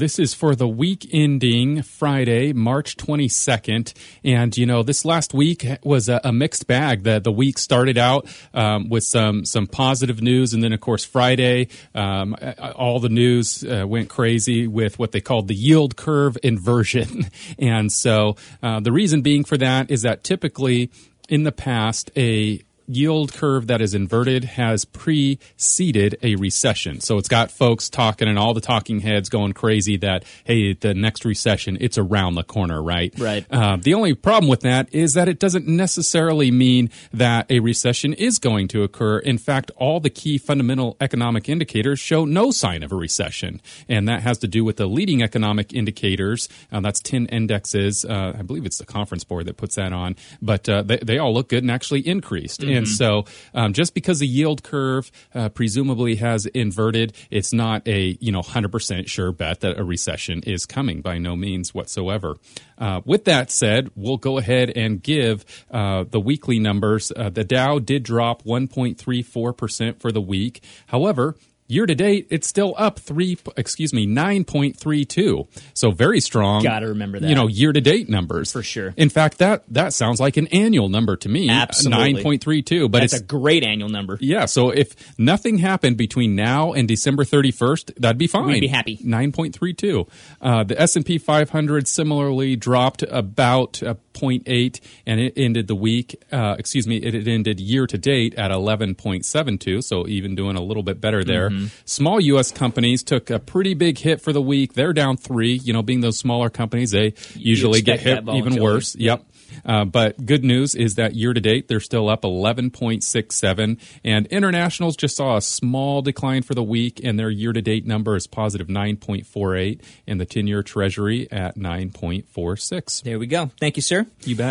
This is for the week ending Friday, March 22nd. And, you know, this last week was a, a mixed bag. The, the week started out um, with some, some positive news. And then, of course, Friday, um, all the news uh, went crazy with what they called the yield curve inversion. and so uh, the reason being for that is that typically in the past, a yield curve that is inverted has preceded a recession. So it's got folks talking and all the talking heads going crazy that, hey, the next recession, it's around the corner, right? Right. Uh, the only problem with that is that it doesn't necessarily mean that a recession is going to occur. In fact, all the key fundamental economic indicators show no sign of a recession. And that has to do with the leading economic indicators. Uh, that's 10 indexes. Uh, I believe it's the conference board that puts that on, but uh, they, they all look good and actually increased. Mm-hmm. And so, um, just because the yield curve uh, presumably has inverted, it's not a you know 100% sure bet that a recession is coming by no means whatsoever. Uh, with that said, we'll go ahead and give uh, the weekly numbers. Uh, the Dow did drop 1.34% for the week. However, Year to date, it's still up three, excuse me, 9.32. So very strong. Got to remember that. You know, year to date numbers. For sure. In fact, that, that sounds like an annual number to me. Absolutely. 9.32. But That's it's a great annual number. Yeah. So if nothing happened between now and December 31st, that'd be fine. We'd be happy. 9.32. Uh, the S&P 500 similarly dropped about a 0.8 and it ended the week, uh, excuse me, it, it ended year to date at 11.72. So even doing a little bit better there. Mm-hmm. Small U.S. companies took a pretty big hit for the week. They're down three. You know, being those smaller companies, they usually get hit even worse. Yep. Uh, but good news is that year to date, they're still up 11.67. And internationals just saw a small decline for the week, and their year to date number is positive 9.48, and the 10 year treasury at 9.46. There we go. Thank you, sir. You bet.